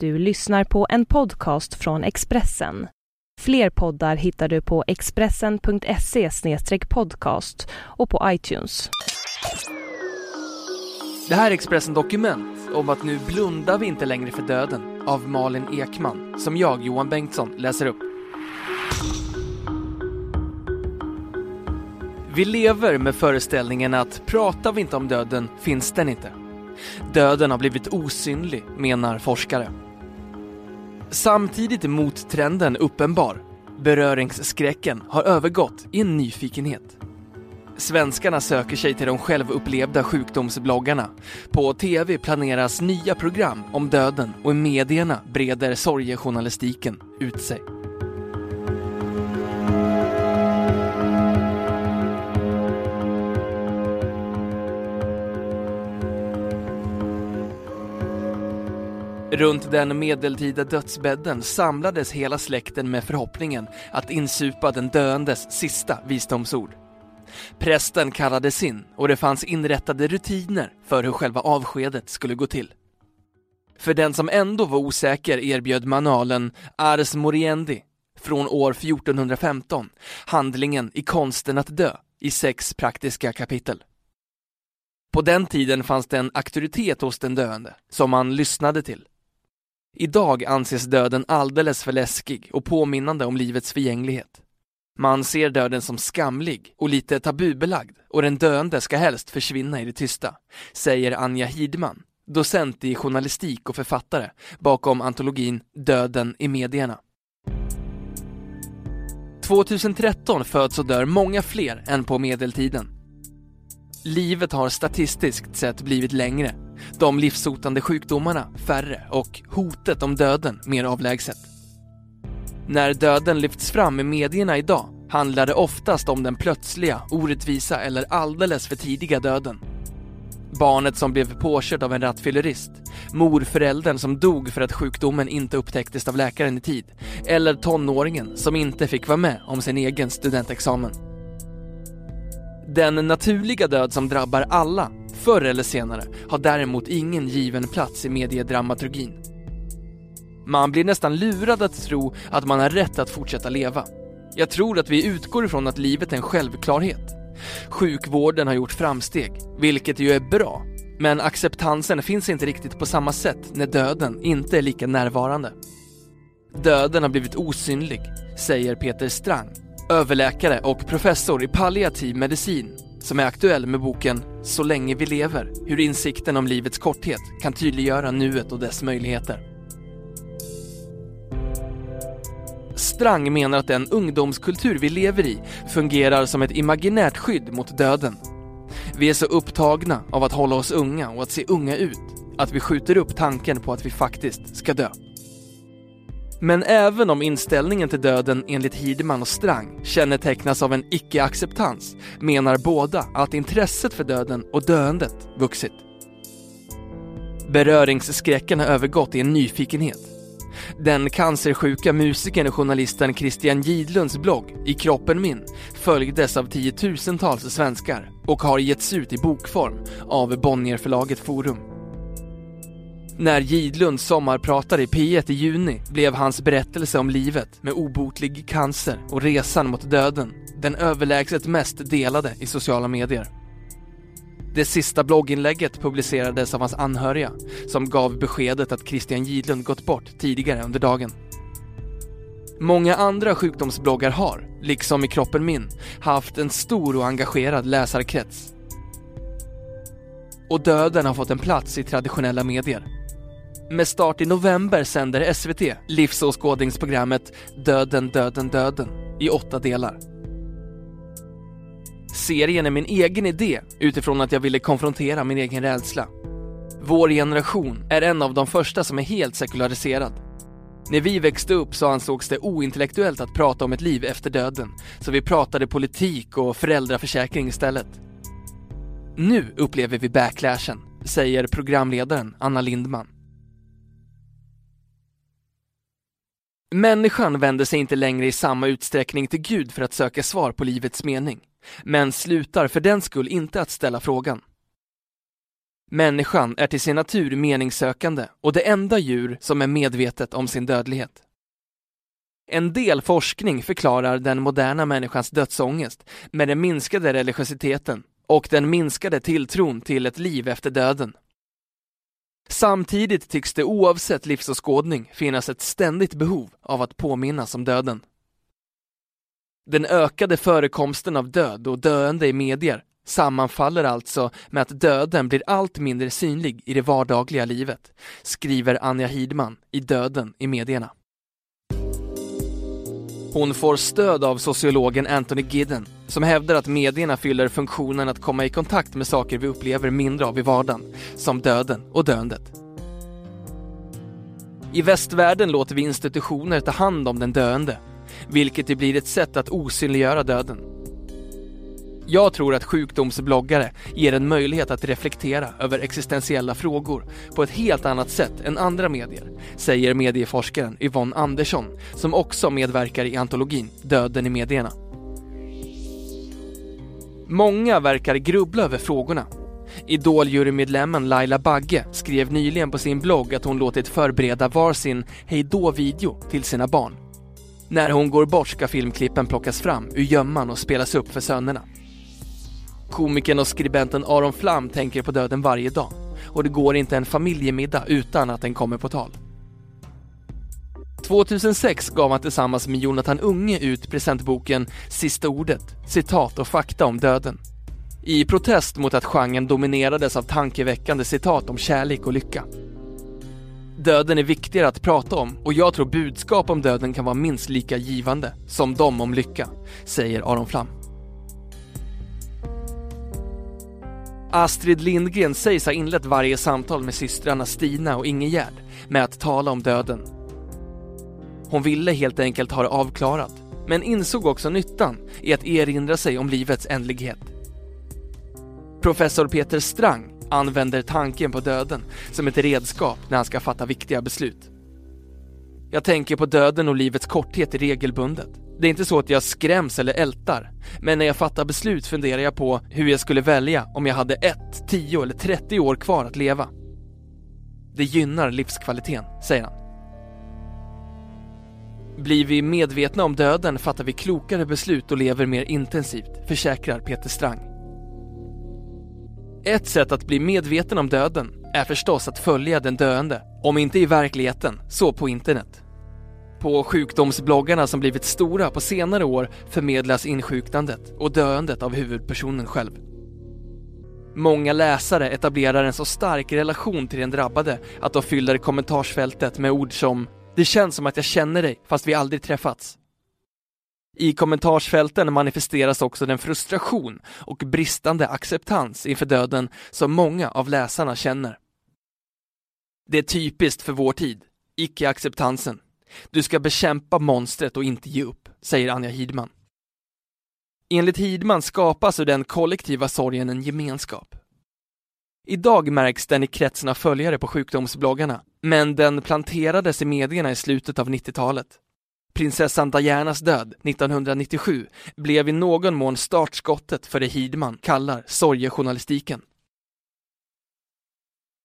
Du lyssnar på en podcast från Expressen. Fler poddar hittar du på expressen.se podcast och på iTunes. Det här är Expressen Dokument om att nu blundar vi inte längre för döden av Malin Ekman, som jag, Johan Bengtsson, läser upp. Vi lever med föreställningen att pratar vi inte om döden finns den inte. Döden har blivit osynlig, menar forskare. Samtidigt är mottrenden uppenbar. Beröringsskräcken har övergått i en nyfikenhet. Svenskarna söker sig till de självupplevda sjukdomsbloggarna. På TV planeras nya program om döden och i medierna breder sorgejournalistiken ut sig. Runt den medeltida dödsbädden samlades hela släkten med förhoppningen att insupa den döendes sista visdomsord. Prästen kallades in och det fanns inrättade rutiner för hur själva avskedet skulle gå till. För den som ändå var osäker erbjöd manualen Ars Moriendi från år 1415, handlingen i konsten att dö, i sex praktiska kapitel. På den tiden fanns det en auktoritet hos den döende, som man lyssnade till. Idag anses döden alldeles för läskig och påminnande om livets förgänglighet. Man ser döden som skamlig och lite tabubelagd och den döende ska helst försvinna i det tysta, säger Anja Hidman, docent i journalistik och författare bakom antologin Döden i medierna. 2013 föds och dör många fler än på medeltiden. Livet har statistiskt sett blivit längre de livshotande sjukdomarna färre och hotet om döden mer avlägset. När döden lyfts fram i medierna idag handlar det oftast om den plötsliga, orättvisa eller alldeles för tidiga döden. Barnet som blev påkörd av en rattfyllerist, morföräldern som dog för att sjukdomen inte upptäcktes av läkaren i tid, eller tonåringen som inte fick vara med om sin egen studentexamen. Den naturliga död som drabbar alla förr eller senare har däremot ingen given plats i mediedramaturgin. Man blir nästan lurad att tro att man har rätt att fortsätta leva. Jag tror att vi utgår ifrån att livet är en självklarhet. Sjukvården har gjort framsteg, vilket ju är bra. Men acceptansen finns inte riktigt på samma sätt när döden inte är lika närvarande. Döden har blivit osynlig, säger Peter Strang, överläkare och professor i palliativ medicin som är aktuell med boken Så länge vi lever, hur insikten om livets korthet kan tydliggöra nuet och dess möjligheter. Strang menar att den ungdomskultur vi lever i fungerar som ett imaginärt skydd mot döden. Vi är så upptagna av att hålla oss unga och att se unga ut att vi skjuter upp tanken på att vi faktiskt ska dö. Men även om inställningen till döden enligt Hideman och Strang kännetecknas av en icke-acceptans menar båda att intresset för döden och döendet vuxit. Beröringsskräcken har övergått i en nyfikenhet. Den cancersjuka musikern och journalisten Christian Gidlunds blogg I kroppen min följdes av tiotusentals svenskar och har getts ut i bokform av Bonnierförlaget Forum. När Gidlund sommarpratade i P1 i juni blev hans berättelse om livet med obotlig cancer och resan mot döden den överlägset mest delade i sociala medier. Det sista blogginlägget publicerades av hans anhöriga som gav beskedet att Christian Gidlund gått bort tidigare under dagen. Många andra sjukdomsbloggar har, liksom i Kroppen Min, haft en stor och engagerad läsarkrets. Och döden har fått en plats i traditionella medier. Med start i november sänder SVT livsåskådningsprogrammet Döden, döden, döden i åtta delar. Serien är min egen idé utifrån att jag ville konfrontera min egen rädsla. Vår generation är en av de första som är helt sekulariserad. När vi växte upp så ansågs det ointellektuellt att prata om ett liv efter döden, så vi pratade politik och föräldraförsäkring istället. Nu upplever vi backlashen, säger programledaren Anna Lindman. Människan vänder sig inte längre i samma utsträckning till Gud för att söka svar på livets mening, men slutar för den skull inte att ställa frågan. Människan är till sin natur meningssökande och det enda djur som är medvetet om sin dödlighet. En del forskning förklarar den moderna människans dödsångest med den minskade religiositeten och den minskade tilltron till ett liv efter döden. Samtidigt tycks det oavsett livsåskådning finnas ett ständigt behov av att påminnas om döden. Den ökade förekomsten av död och döende i medier sammanfaller alltså med att döden blir allt mindre synlig i det vardagliga livet, skriver Anja Hidman i Döden i medierna. Hon får stöd av sociologen Anthony Gidden som hävdar att medierna fyller funktionen att komma i kontakt med saker vi upplever mindre av i vardagen, som döden och döendet. I västvärlden låter vi institutioner ta hand om den döende, vilket det blir ett sätt att osynliggöra döden. Jag tror att sjukdomsbloggare ger en möjlighet att reflektera över existentiella frågor på ett helt annat sätt än andra medier, säger medieforskaren Yvonne Andersson som också medverkar i antologin Döden i medierna. Många verkar grubbla över frågorna. Idol-jurymedlemmen Laila Bagge skrev nyligen på sin blogg att hon låtit förbereda varsin hejdå-video till sina barn. När hon går bort ska filmklippen plockas fram ur gömman och spelas upp för sönerna. Komikern och skribenten Aron Flam tänker på döden varje dag och det går inte en familjemiddag utan att den kommer på tal. 2006 gav han tillsammans med Jonathan Unge ut presentboken Sista ordet, citat och fakta om döden. I protest mot att genren dominerades av tankeväckande citat om kärlek och lycka. Döden är viktigare att prata om och jag tror budskap om döden kan vara minst lika givande som de om lycka, säger Aron Flam. Astrid Lindgren sägs ha inlett varje samtal med systrarna Stina och Ingegärd med att tala om döden. Hon ville helt enkelt ha det avklarat, men insåg också nyttan i att erinra sig om livets ändlighet. Professor Peter Strang använder tanken på döden som ett redskap när han ska fatta viktiga beslut. Jag tänker på döden och livets korthet regelbundet. Det är inte så att jag skräms eller ältar, men när jag fattar beslut funderar jag på hur jag skulle välja om jag hade ett, tio eller 30 år kvar att leva. Det gynnar livskvaliteten, säger han. Blir vi medvetna om döden fattar vi klokare beslut och lever mer intensivt, försäkrar Peter Strang. Ett sätt att bli medveten om döden är förstås att följa den döende, om inte i verkligheten, så på internet. På sjukdomsbloggarna som blivit stora på senare år förmedlas insjuknandet och döendet av huvudpersonen själv. Många läsare etablerar en så stark relation till den drabbade att de fyller kommentarsfältet med ord som “Det känns som att jag känner dig fast vi aldrig träffats”. I kommentarsfälten manifesteras också den frustration och bristande acceptans inför döden som många av läsarna känner. Det är typiskt för vår tid, icke-acceptansen. Du ska bekämpa monstret och inte ge upp, säger Anja Hidman. Enligt Hidman skapas ur den kollektiva sorgen en gemenskap. Idag märks den i kretsen av följare på sjukdomsbloggarna, men den planterades i medierna i slutet av 90-talet. Prinsessan Dianas död 1997 blev i någon mån startskottet för det Hidman kallar sorgejournalistiken.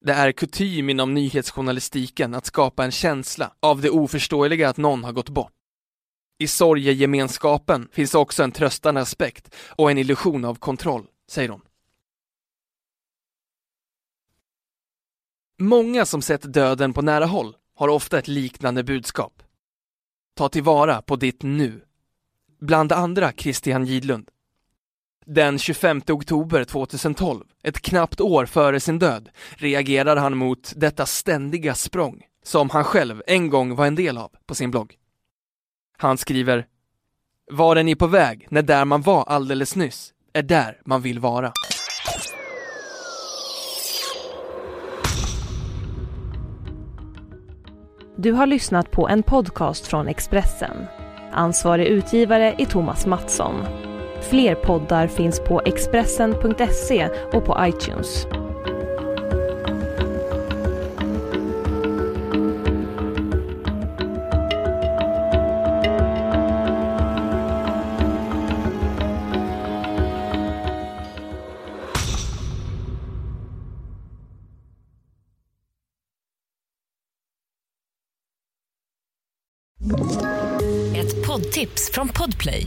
Det är kutym inom nyhetsjournalistiken att skapa en känsla av det oförståeliga att någon har gått bort. I sorgegemenskapen finns också en tröstande aspekt och en illusion av kontroll, säger hon. Många som sett döden på nära håll har ofta ett liknande budskap. Ta tillvara på ditt nu. Bland andra Christian Gidlund. Den 25 oktober 2012, ett knappt år före sin död, reagerar han mot detta ständiga språng som han själv en gång var en del av på sin blogg. Han skriver Var är ni på väg när där man var alldeles nyss är där man vill vara? Du har lyssnat på en podcast från Expressen. Ansvarig utgivare är Thomas Mattsson. Fler poddar finns på Expressen.se och på iTunes. Ett poddtips från Podplay.